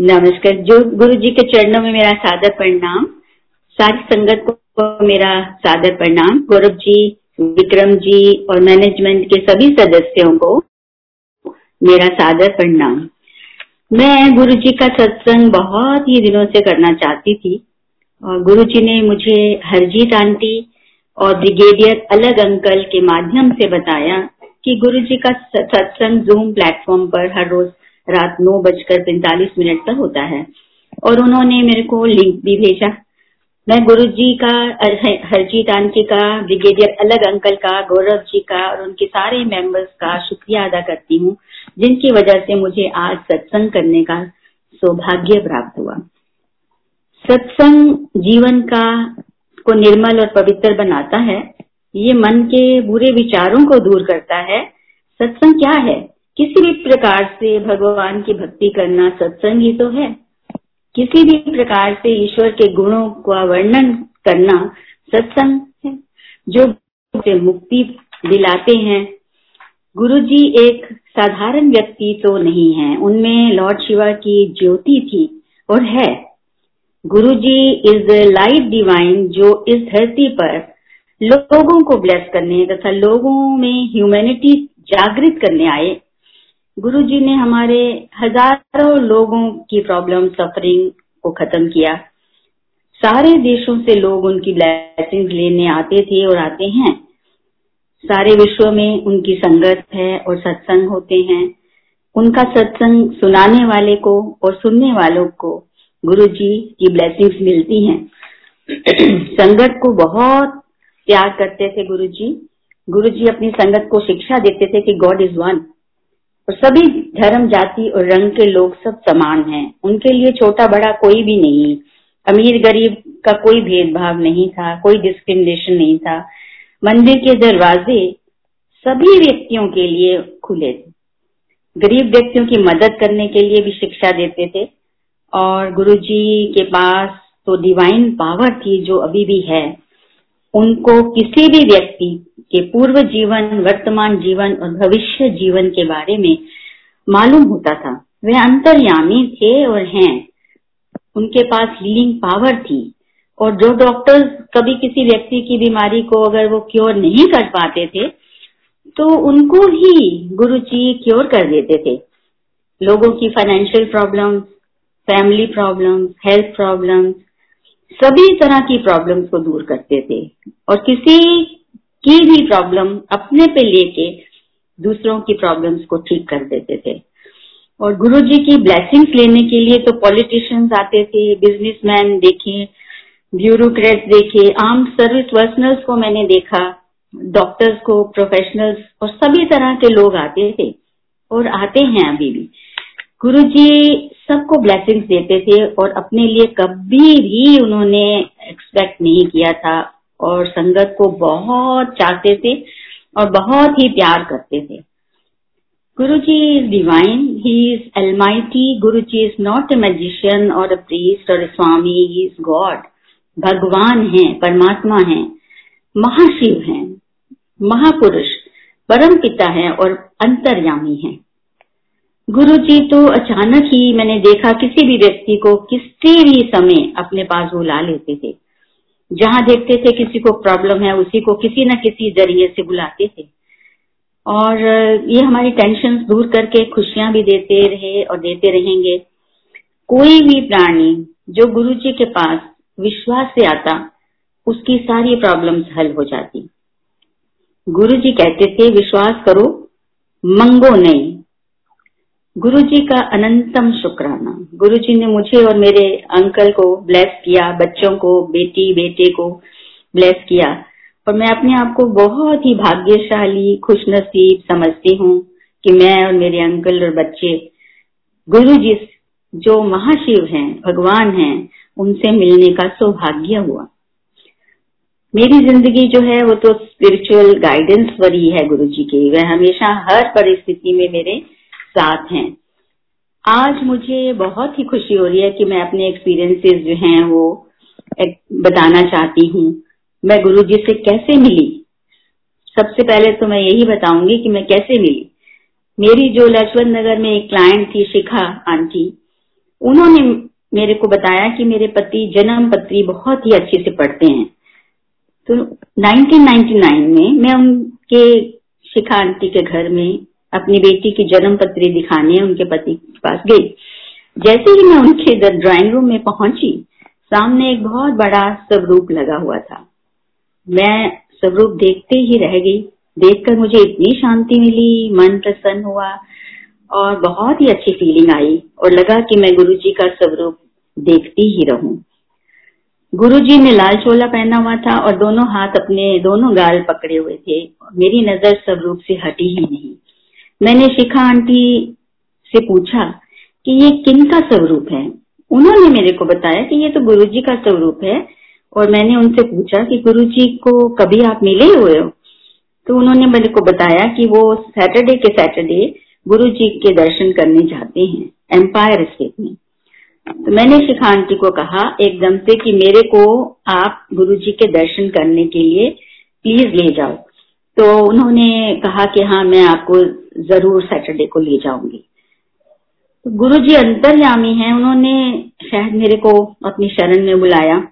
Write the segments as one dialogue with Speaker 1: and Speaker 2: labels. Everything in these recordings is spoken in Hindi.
Speaker 1: नमस्कार। जो गुरु जी के चरणों में मेरा सादर प्रणाम, सारी संगत को मेरा सादर प्रणाम। गौरव जी विक्रम जी और मैनेजमेंट के सभी सदस्यों को मेरा सादर प्रणाम। मैं गुरु जी का सत्संग बहुत ही दिनों से करना चाहती थी और गुरु जी ने मुझे हरजीत आंटी और ब्रिगेडियर अलग अंकल के माध्यम से बताया कि गुरु जी का सत्संग जूम प्लेटफॉर्म पर हर रोज रात नौ बजकर पैंतालीस मिनट पर होता है। और उन्होंने मेरे को लिंक भी भेजा। मैं गुरु जी का हरजीत आंटी का ब्रिगेडियर अलग अंकल का, गौरव जी का, और उनके सारे मेंबर्स का शुक्रिया अदा करती हूँ, जिनकी वजह से मुझे आज सत्संग करने का सौभाग्य प्राप्त हुआ। सत्संग जीवन का, को निर्मल और पवित्र बनाता है। ये मन के बुरे विचारों को दूर करता है। सत्संग क्या है? किसी भी प्रकार से भगवान की भक्ति करना सत्संग ही तो है। किसी भी प्रकार से ईश्वर के गुणों का वर्णन करना सत्संग है। जो से मुक्ति दिलाते हैं। गुरु जी एक साधारण व्यक्ति तो नहीं है। उनमें लॉर्ड शिवा की ज्योति थी और है। Guru ji is light divine जो इस धरती पर लोगों को ब्लेस करने तथा लोगों में ह्यूमैनिटी जागृत करने आए। गुरु जी ने हमारे हज़ारों लोगों की प्रॉब्लम सफरिंग को खत्म किया। सारे देशों से लोग उनकी ब्लैसिंग लेने आते थे और आते हैं। सारे विश्व में उनकी संगत है और सत्संग होते हैं। उनका सत्संग सुनाने वाले को और सुनने वालों को गुरु जी की ब्लेसिंग्स मिलती हैं। संगत को बहुत प्यार करते थे गुरु जी गुरु जी अपनी संगत को शिक्षा देते थे कि गॉड इज़ वन और सभी धर्म, जाति और रंग के लोग सब समान हैं। उनके लिए छोटा बड़ा कोई भी नहीं। अमीर गरीब का कोई भेदभाव नहीं था, कोई डिस्क्रिमिनेशन नहीं था। मंदिर के दरवाजे सभी व्यक्तियों के लिए खुले थे। गरीब व्यक्तियों की मदद करने के लिए भी शिक्षा देते थे। और गुरुजी के पास तो डिवाइन पावर थी जो अभी भी है। उनको किसी भी व्यक्ति के पूर्व जीवन, वर्तमान जीवन और भविष्य जीवन के बारे में मालूम होता था। वे अंतर्यामी थे और हैं। उनके पास हीलिंग पावर थी और जो डॉक्टर्स कभी किसी व्यक्ति की बीमारी को अगर वो क्योर नहीं कर पाते थे तो उनको ही गुरु जी क्योर कर देते थे। लोगों की financial problem family problem health problem सभी तरह की प्रॉब्लम्स को दूर करते थे। और किसी की भी प्रॉब्लम अपने पे लेके दूसरों की प्रॉब्लम्स को ठीक कर देते थे। और गुरु जी की ब्लेसिंग्स लेने के लिए तो पॉलिटिशियंस आते थे बिजनेसमैन देखे ब्यूरोक्रेट देखे, आम सर्विस पर्सनल्स को मैंने देखा डॉक्टर्स को प्रोफेशनल्स और सभी तरह के लोग आते थे और आते हैं अभी भी। गुरु जी सबको ब्लेसिंग्स देते थे और अपने लिए कभी भी उन्होंने एक्सपेक्ट नहीं किया था। और संगत को बहुत चाहते थे और बहुत ही प्यार करते थे। Guru ji is divine he is almighty Guru ji is not a magician और अ प्रीस्ट और स्वामी ही इज़ गॉड भगवान है, परमात्मा है, महाशिव है, महापुरुष, परम पिता है और अंतर्यामी है। गुरु जी तो अचानक ही मैंने देखा किसी भी व्यक्ति को किसी भी समय अपने पास बुला लेते थे। जहाँ देखते थे किसी को प्रॉब्लम है, उसी को किसी न किसी ज़रिए से बुलाते थे। और, ये हमारी टेंशन दूर करके खुशियाँ भी देते रहे और देते रहेंगे। कोई भी प्राणी जो गुरु जी के पास विश्वास से आता, उसकी सारी प्रॉब्लम्स हल हो जाती। गुरु जी कहते थे, विश्वास करो, मंगो नहीं। गुरु जी का अनंतम शुक्राना। गुरु जी ने मुझे और मेरे अंकल को ब्लेस किया, बच्चों को, बेटी, बेटे को ब्लेस किया। और मैं अपने आप को बहुत ही भाग्यशाली, खुशनसीब समझती हूँ कि मैं और मेरे अंकल और बच्चे गुरु जी जो महाशिव हैं, भगवान हैं, उनसे मिलने का सौभाग्य हुआ। मेरी ज़िंदगी जो है, वो तो स्पिरिचुअल गाइडेंस ही है गुरु जी की। वह हमेशा हर परिस्थिति में मेरे साथ हैं। आज मुझे बहुत ही खुशी हो रही है कि मैं अपने एक्सपीरियंसेस जो हैं वो बताना चाहती हूँ। मैं गुरु जी से कैसे मिली? सबसे पहले तो मैं यही बताऊँगी कि मैं कैसे मिली। मेरी जो लक्ष्मण नगर में एक क्लाइंट थी, शिखा आंटी, उन्होंने मेरे को बताया कि मेरे पति जन्म पत्री बहुत ही अच्छे से पढ़ते हैं। तो 1999 में मैं उनके शिखा आंटी के घर में अपनी बेटी की जन्म पत्री दिखाने उनके पति के पास गई। जैसे ही मैं उनके ड्राइंग रूम में पहुँची, सामने एक बहुत बड़ा स्वरूप लगा हुआ था। मैं स्वरूप देखते ही रह गई। देखकर मुझे इतनी शांति मिली, मन प्रसन्न हुआ और बहुत ही अच्छी फीलिंग आई और लगा कि मैं गुरु जी का स्वरूप देखती ही रहूँ। गुरु जी ने लाल चोला पहना हुआ था और दोनों हाथ अपने दोनों गाल पकड़े हुए थे। मेरी नज़र स्वरूप से हटी ही नहीं। मैंने शिखा आंटी से पूछा कि ये किन का स्वरूप है? उन्होंने मेरे को बताया कि ये तो गुरु जी का स्वरूप है और मैंने उनसे पूछा कि गुरु जी को कभी आप मिले हुए हो? तो उन्होंने मेरे को बताया कि वो सैटरडे के सैटरडे गुरु जी के दर्शन करने जाते हैं एम्पायर स्टेट में। तो मैंने शिखा आंटी को कहा, एकदम से कि मेरे को आप गुरु जी के दर्शन करने के लिए प्लीज़ ले जाओ। तो उन्होंने कहा कि हाँ मैं आपको ज़रूर सैटरडे को ले जाऊँगी। तो गुरु जी अंतर्यामी हैं, उन्होंने शायद मेरे को अपनी शरण में बुलाया।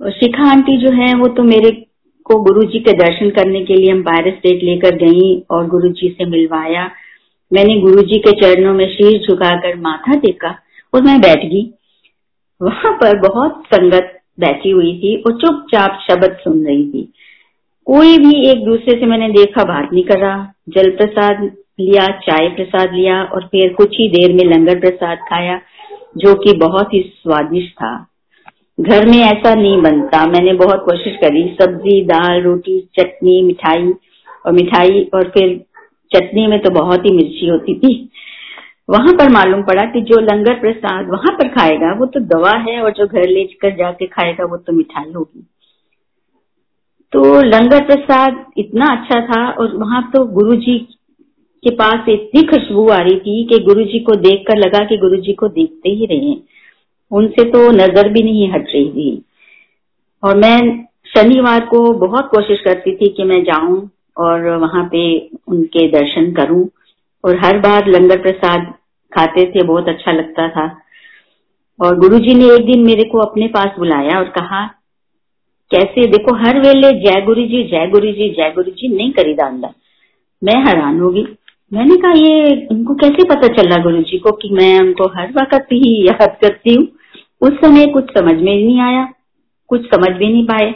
Speaker 1: और शिखा आंटी जो है, वो तो मेरे को गुरु जी के दर्शन करने के लिए एम्पायर स्टेट लेकर गई और गुरु जी से मिलवाया। मैंने गुरु जी के चरणों में शीर झुकाकर माथा टेका और मैं बैठ गई। वहाँ पर बहुत संगत बैठी हुई थी और चुपचाप शब्द सुन रही थी। कोई भी एक दूसरे से मैंने देखा बात नहीं कर जल प्रसाद लिया, चाय प्रसाद लिया और फिर कुछ ही देर में लंगर प्रसाद खाया, जो कि बहुत ही स्वादिष्ट था। घर में ऐसा नहीं बनता। मैंने बहुत कोशिश करी, सब्ज़ी, दाल, रोटी, चटनी, मिठाई और मिठाई और फिर चटनी में तो बहुत ही मिर्ची होती थी। वहाँ पर मालूम पड़ा कि जो लंगर प्रसाद वहाँ पर खाएगा, वो तो दवा है और जो घर लेकर जाके खाएगा, वो तो मिठाई होगी। तो लंगर प्रसाद इतना अच्छा था और वहाँ तो गुरु जी के पास इतनी खुशबू आ रही थी कि गुरु जी को देख कर लगा कि गुरु जी को देखते ही रहे। उनसे तो नज़र भी नहीं हट रही थी। और मैं शनिवार को बहुत कोशिश करती थी कि मैं जाऊँ और वहाँ पे उनके दर्शन करूँ। और हर बार लंगर प्रसाद खाते थे, बहुत अच्छा लगता था। और गुरुजी ने एक दिन मेरे को अपने पास बुलाया और कहा कैसे? देखो, हर वेले जय गुरु जी जय गुरु जी जय गुरु जी नहीं करी दांदा मैं हैरान होगी। मैंने कहा, ये उनको कैसे पता चला गुरु जी को कि मैं उनको हर वक्त ही याद करती हूँ? उस समय कुछ समझ में नहीं आया, कुछ समझ भी नहीं पाए।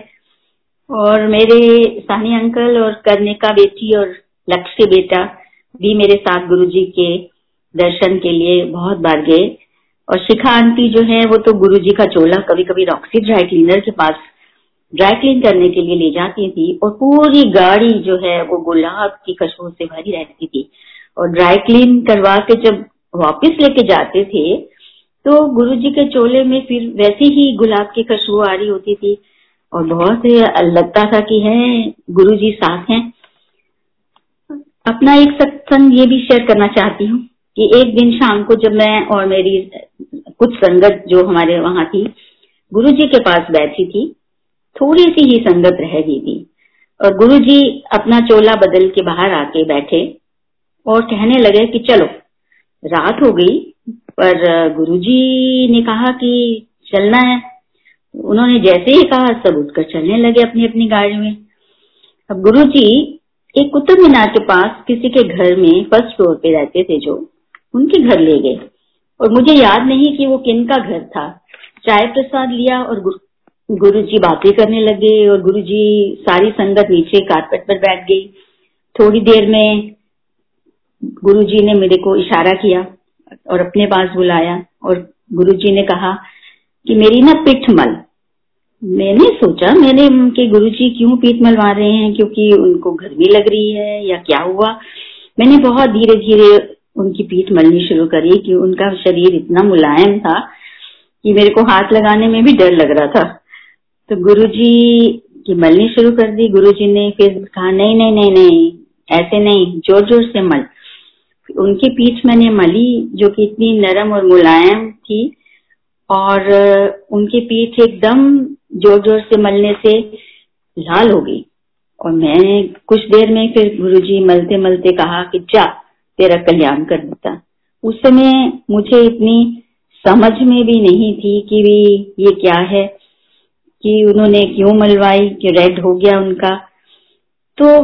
Speaker 1: और मेरे सानी अंकल और करने का बेटी और लक्ष्य बेटा भी मेरे साथ गुरु जी के दर्शन के लिए बहुत बार गए। और शिखा आंटी जो है, वो तो गुरु जी का चोला कभी कभी रॉक्सी ड्राई क्लीनर के पास ड्राई क्लीन करने के लिए ले जाती थी और पूरी गाड़ी जो है वो गुलाब की खुशबू से भरी रहती थी। और ड्राई क्लीन करवा के जब वापस लेके जाते थे तो गुरु जी के चोले में फिर वैसे ही गुलाब की खुशबू आ रही होती थी। और बहुत लगता था कि है गुरु जी साथ हैं। अपना एक सत्संग ये भी शेयर करना चाहती हूँ कि एक दिन शाम को जब मैं और मेरी कुछ संगत जो हमारे वहाँ थी गुरु जी के पास बैठी थी। थोड़ी सी ही संगत रह गई थी और गुरु जी अपना चोला बदल के बाहर आके बैठे और कहने लगे कि चलो, रात हो गई, पर गुरुजी ने कहा कि चलना है। उन्होंने जैसे ही कहा, सब उठकर चलने लगे अपनी अपनी गाड़ी में। अब गुरु जी एक कुतुब मीनार के पास किसी के घर में फ़र्स्ट फ्लोर पे रहते थे जो, उनके घर ले गए। और मुझे याद नहीं कि वो किन का घर था। चाय प्रसाद लिया और गुरु जी बातें करने लगे और गुरु जी सारी संगत नीचे कारपेट पर बैठ गई। थोड़ी देर में गुरु जी ने मेरे को इशारा किया और अपने पास बुलाया और गुरु जी ने कहा कि मेरी ना पिठ मल। मैंने सोचा, मैंने उनके गुरुजी क्यों पीठ मलवा रहे हैं? क्योंकि उनको गर्मी लग रही है या क्या हुआ? मैंने बहुत धीरे धीरे उनकी पीठ मलनी शुरू करी कि उनका शरीर इतना मुलायम था कि मेरे को हाथ लगाने में भी डर लग रहा था। तो गुरुजी की मलनी शुरू कर दी। गुरुजी ने फिर कहा, नहीं नहीं नहीं नहीं, ऐसे नहीं ज़ोर ज़ोर से मल। उनकी पीठ मैंने मली, जो कि इतनी नरम और मुलायम थी, और उनकी पीठ एकदम ज़ोर ज़ोर से मलने से लाल हो गई। और मैं कुछ देर में फिर गुरुजी मलते मलते कहा कि, जा, तेरा कल्याण कर देता। उस समय मुझे इतनी समझ में भी नहीं थी कि भी ये क्या है। कि उन्होंने क्यों मलवाई कि रेड हो गया उनका। तो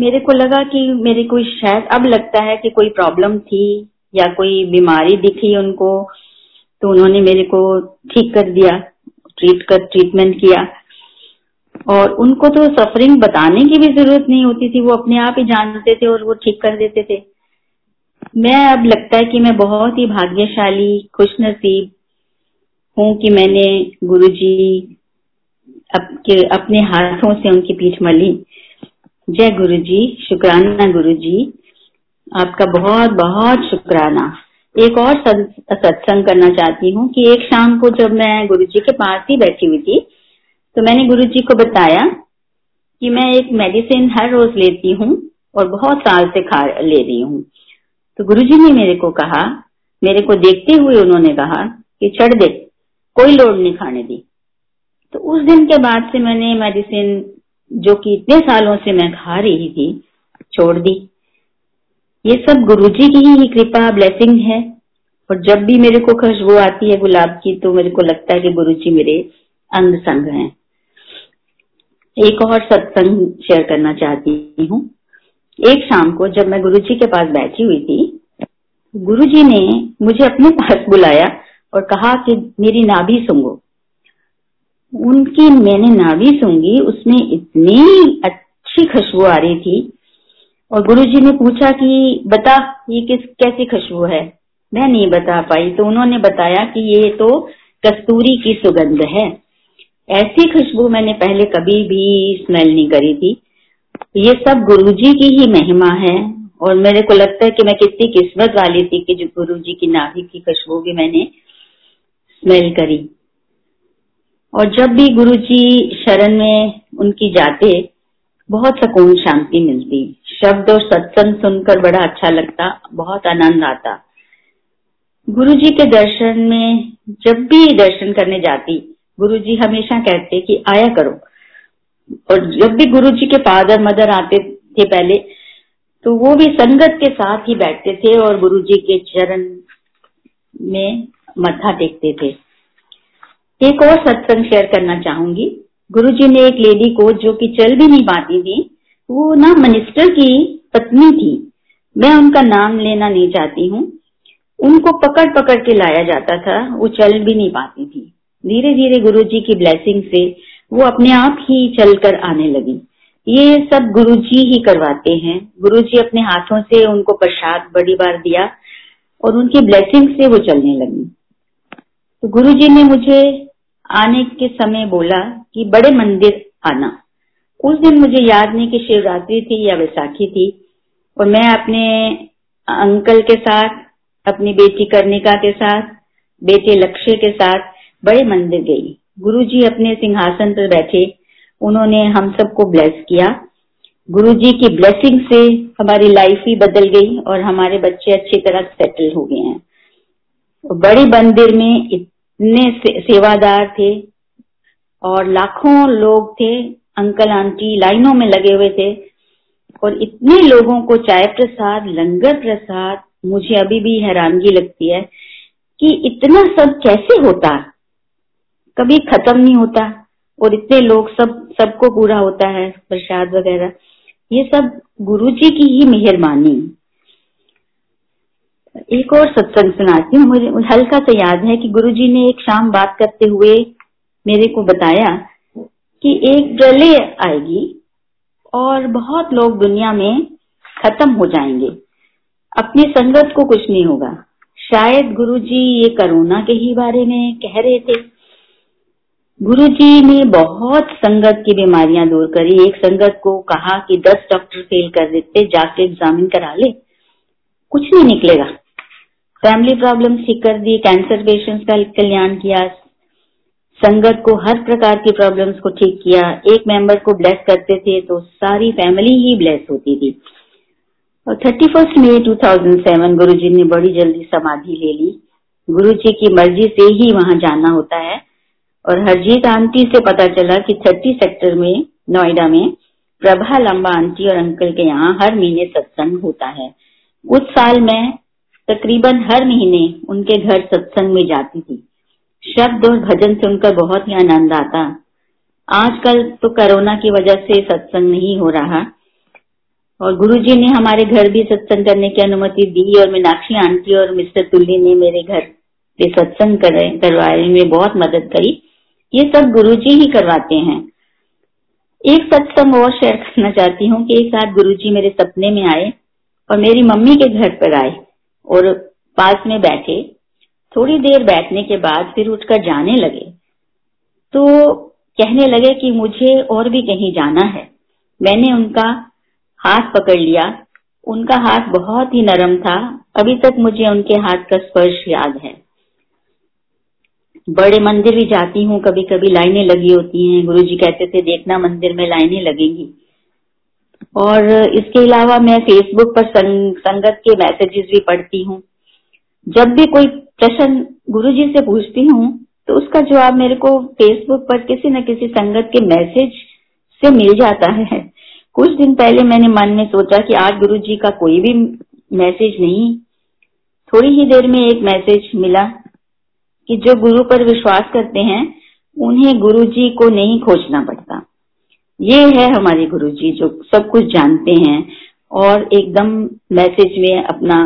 Speaker 1: मेरे को लगा कि मेरे को शायद अब लगता है कि कोई प्रॉब्लम थी या कोई बीमारी दिखी उनको तो उन्होंने मेरे को ठीक कर दिया ट्रीट कर ट्रीटमेंट किया। और उनको तो सफरिंग बताने की भी ज़रूरत नहीं होती थी, वो अपने आप ही जानते थे और वो ठीक कर देते थे। मैं अब लगता है कि मैं बहुत ही भाग्यशाली, खुश नसीब हूँ कि मैंने गुरुजी जी अपने हाथों से उनकी पीठ मली। जय गुरु जी शुक्राना गुरु जी आपका बहुत बहुत शुक्राना। एक और सत्संग करना चाहती हूँ कि एक शाम को जब मैं गुरु जी के पास ही बैठी हुई थी तो मैंने गुरु जी को बताया कि मैं एक मेडिसिन हर रोज लेती हूँ और बहुत साल से खा ले रही हूँ। तो गुरु जी ने मेरे को कहा, मेरे को देखते हुए उन्होंने कहा कि चढ़ दे, कोई लोड नहीं खाने दी। तो उस दिन के बाद से मैंने मेडिसिन, जो कि इतने सालों से मैं खा रही थी, छोड़ दी। ये सब गुरुजी की ही कृपा ब्लेसिंग है। और जब भी मेरे को खुशबू आती है गुलाब की तो मेरे को लगता है कि गुरुजी मेरे अंग संग हैं। एक और सत्संग शेयर करना चाहती हूँ। एक शाम को जब मैं गुरुजी के पास बैठी हुई थी, गुरुजी ने मुझे अपने पास बुलाया और कहा कि मेरी नाभि सुंगो। उनकी मैंने नाभि सूँगी उसमें इतनी अच्छी खुशबू आ रही थी। और गुरुजी ने पूछा कि, बता, ये किस, कैसी खुशबू है? मैं नहीं बता पाई। तो उन्होंने बताया कि ये तो कस्तूरी की सुगंध है। ऐसी खुशबू मैंने पहले कभी भी स्मेल नहीं करी थी। ये सब गुरुजी की ही महिमा है। और मेरे को लगता है कि मैं कितनी किस्मत वाली थी कि जो गुरुजी की नाभि की खुशबू भी मैंने स्मेल करी। और जब भी गुरु जी शरण में उनकी जाते, बहुत सुकून, शांति मिलती। शब्द और सत्संग सुनकर बड़ा अच्छा लगता, बहुत आनंद आता। गुरु जी के दर्शन में जब भी दर्शन करने जाती गुरु जी हमेशा कहते कि आया करो। और जब भी गुरु जी के फादर, मदर आते थे पहले तो वो भी संगत के साथ ही बैठते थे और गुरु जी के चरण में मथा टेकते थे। एक और सत्संग शेयर करना चाहूँगी। गुरु जी ने एक लेडी को, जो कि चल भी नहीं पाती थी, वो ना मिनिस्टर की पत्नी थी। मैं उनका नाम लेना नहीं चाहती हूँ। उनको पकड़ पकड़ के लाया जाता था, वो चल भी नहीं पाती थी। धीरे धीरे गुरु जी की ब्लेसिंग से वो अपने आप ही चल कर आने लगी। ये सब गुरु जी ही करवाते हैं। गुरु जी अपने हाथों से उनको प्रसाद बड़ी बार दिया और उनकी ब्लेसिंग से वो चलने लगी। तो गुरु जी ने मुझे आने के समय बोला कि बड़े मंदिर आना। उस दिन मुझे याद नहीं कि शिवरात्रि थी या वैसाखी थी, और मैं अपने अंकल के साथ, अपनी बेटी कर्णिका के साथ, बेटे लक्ष्य के साथ बड़े मंदिर गई। गुरुजी अपने सिंहासन पर बैठे। उन्होंने हम सबको ब्लेस किया। गुरुजी की ब्लेसिंग से हमारी लाइफ ही बदल गई और हमारे बच्चे अच्छी तरह सेटल हो गए हैं। बड़े मंदिर में से, सेवादार थे और लाखों लोग थे अंकल आंटी लाइनों में लगे हुए थे। और इतने लोगों को चाय प्रसाद लंगर प्रसाद मुझे अभी भी हैरानगी लगती है कि इतना सब कैसे होता? कभी खत्म नहीं होता और इतने लोग सब सबको पूरा होता है प्रसाद वगैरह। ये सब गुरुजी की ही मेहरबानी। एक और सत्संग सुनाती हूँ। मुझे हल्का सा याद है कि गुरुजी ने एक शाम बात करते हुए मेरे को बताया कि एक प्रलय आएगी और बहुत लोग दुनिया में खत्म हो जाएँगे। अपनी संगत को कुछ नहीं होगा। शायद गुरुजी ये कोरोना के ही बारे में कह रहे थे। गुरुजी ने बहुत संगत की बीमारियाँ दूर करी। एक संगत को कहा कि दस डॉक्टर फेल कर देते, जाके एग्जामिन करा ले। कुछ नहीं निकलेगा। फैमिली प्रॉब्लम ठीक कर दी कैंसर पेशेंट्स का कल्याण किया, संगत को हर प्रकार की प्रॉब्लम्स को ठीक किया, एक मेंबर को ब्लेस करते थे तो सारी फैमिली ही ब्लेस होती थी। और thirty first May two thousand seven Guru ji ने बड़ी जल्दी समाधि ले ली। गुरु जी की मर्ज़ी से ही वहाँ जाना होता है। और हरजीत आंटी से पता चला कि थर्टी सेक्टर में, नोएडा में, प्रभा, लंबा आंटी और अंकल के यहाँ हर महीने सत्संग होता है। उस साल मैं तकरीबन हर महीने उनके घर सत्संग में जाती थी। शब्द और भजन सुनकर बहुत ही आनंद आता। आजकल तो कोरोना की वजह से सत्संग नहीं हो रहा। और गुरुजी ने हमारे घर भी सत्संग करने की अनुमति दी और मीनाक्षी आंटी और मिस्टर तुल्ली ने मेरे घर पे सत्संग करवाने में बहुत मदद करी। ये सब गुरुजी ही करवाते हैं। एक सत्संग और शेयर करना चाहती हूँ कि एक साथ गुरुजी मेरे सपने में आए। और मेरी मम्मी के घर पर आए और पास में बैठे। थोड़ी देर बैठने के बाद फिर उठकर जाने लगे। तो कहने लगे कि मुझे और भी कहीं जाना है। मैंने उनका हाथ पकड़ लिया। उनका हाथ बहुत ही नरम था। अभी तक मुझे उनके हाथ का स्पर्श याद है। बड़े मंदिर भी जाती हूँ। कभी कभी लाइनें लगी होती हैं। गुरुजी कहते थे, देखना मंदिर में लाइनें लगेंगी। और इसके अलावा मैं फेसबुक पर संग, संगत के मैसेजेस भी पढ़ती हूँ। जब भी कोई प्रश्न गुरु जी से पूछती हूँ तो उसका जवाब मेरे को फेसबुक पर किसी न किसी संगत के मैसेज से मिल जाता है। कुछ दिन पहले मैंने मन में सोचा कि आज गुरु जी का कोई भी मैसेज नहीं। थोड़ी ही देर में एक मैसेज मिला कि जो गुरु पर विश्वास करते हैं उन्हें गुरु जी को नहीं खोजना पड़ता। ये है हमारे गुरु जी जो सब कुछ जानते हैं और एकदम मैसेज में अपना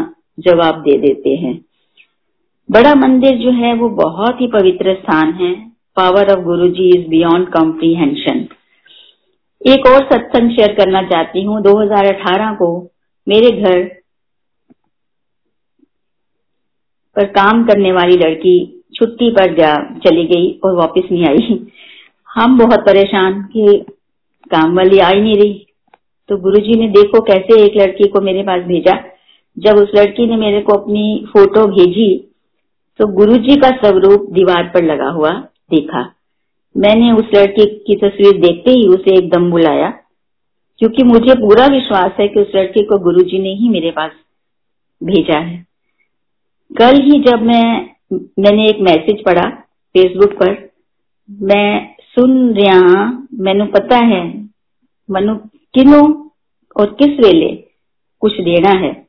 Speaker 1: जवाब दे देते हैं। बड़ा मंदिर जो है वो बहुत ही पवित्र स्थान है। Power of Guru ji is beyond comprehension एक और सत्संग शेयर करना चाहती हूँ। 2018 को मेरे घर पर काम करने वाली लड़की छुट्टी पर जा चली गई और वापस नहीं आई। हम बहुत परेशान कि काम वाली आई नहीं रही। तो गुरुजी ने देखो कैसे एक लड़की को मेरे पास भेजा। जब उस लड़की ने मेरे को अपनी फ़ोटो भेजी तो गुरुजी का स्वरूप दीवार पर लगा हुआ देखा। मैंने उस लड़की की तस्वीर देखते ही उसे एकदम बुलाया, क्योंकि मुझे पूरा विश्वास है कि उस लड़की को गुरुजी ने ही मेरे पास भेजा है। कल ही जब मैं, मैंने एक मैसेज पढ़ा फेसबुक पर, मैं सुन रहा मैनू पता है। मनु किनो और किस वेले? कुछ देना है।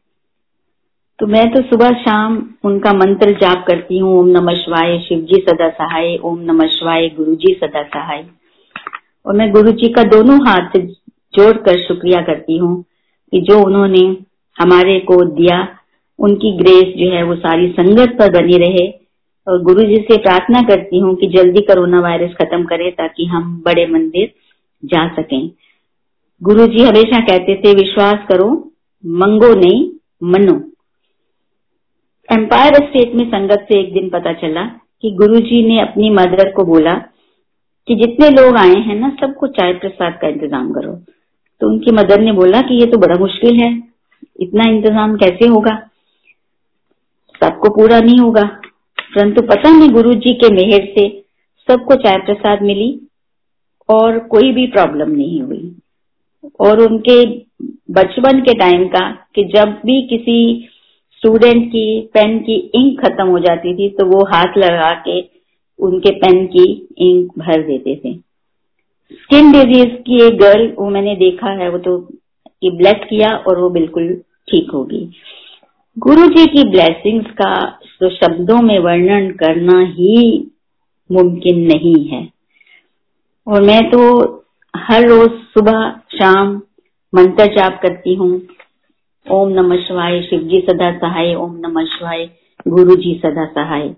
Speaker 1: तो मैं तो सुबह शाम उनका मंत्र जाप करती हूँ, ओम नमः शिवाय शिव जी सदा सहाय, ओम नमः शिवाय गुरु जी सदा सहाय। और मैं गुरु जी का दोनों हाथ जोड़कर शुक्रिया करती हूँ कि जो उन्होंने हमारे को दिया, उनकी ग्रेस जो है वो सारी संगत पर बनी रहे। गुरु जी से प्रार्थना करती हूँ कि जल्दी कोरोना वायरस खत्म करे ताकि हम बड़े मंदिर जा सकें। गुरु जी हमेशा कहते थे, विश्वास करो, मंगो नहीं, मनो। एम्पायर स्टेट में संगत से एक दिन पता चला कि गुरु जी ने अपनी मदर को बोला कि जितने लोग आए हैं ना, सबको चाय प्रसाद का इंतज़ाम करो। तो उनकी मदर ने बोला कि ये तो बड़ा मुश्किल है, इतना इंतज़ाम कैसे होगा? सबको पूरा नहीं होगा। परंतु पता नहीं गुरु जी के मेहर से सबको चाय प्रसाद मिली और कोई भी प्रॉब्लम नहीं हुई। और उनके बचपन के टाइम का कि जब भी किसी स्टूडेंट की पेन की इंक खत्म हो जाती थी तो वो हाथ लगा के उनके पेन की इंक भर देते थे। स्किन डिज़ीज़ की एक गर्ल वो मैंने देखा है, वो तो ब्लेस किया और वो बिल्कुल ठीक होगी गुरु जी की ब्लेसिंग्स का तो शब्दों में वर्णन करना ही मुमकिन नहीं है। और मैं तो हर रोज सुबह, शाम मंत्र जाप करती हूँ। ओम नमः शिवाय शिव जी सदा सहाय, ओम नमः शिवाय गुरु जी सदा सहाय।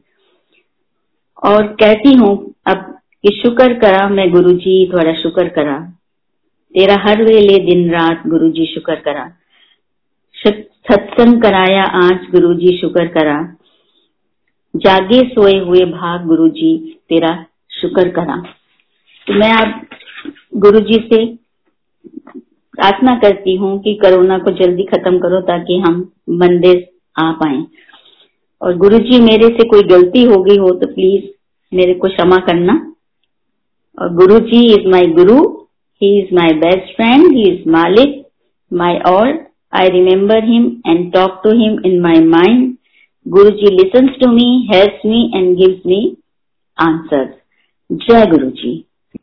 Speaker 1: और कहती हूँ, अब कि शुक्र करा मैं गुरु जी थोड़ा शुक्र करा। तेरा हर वेले दिन रात गुरु जी शुक्र करा। सत्संग कराया, आज गुरु जी शुक्र करा। जागे सोए हुए भाग गुरु जी तेरा शुक्र करा। तो मैं आप गुरु जी से प्रार्थना करती हूँ कि कोरोना को जल्दी खत्म करो ताकि हम मंदिर आ पाए। और गुरु जी मेरे से कोई गलती हो गई हो तो प्लीज़ मेरे को क्षमा करना। और गुरु ji is my guru he is my best friend he is मालिक my all I remember him and talk to him in my mind. Guruji listens to me, helps me and gives me answers. Jai Guruji.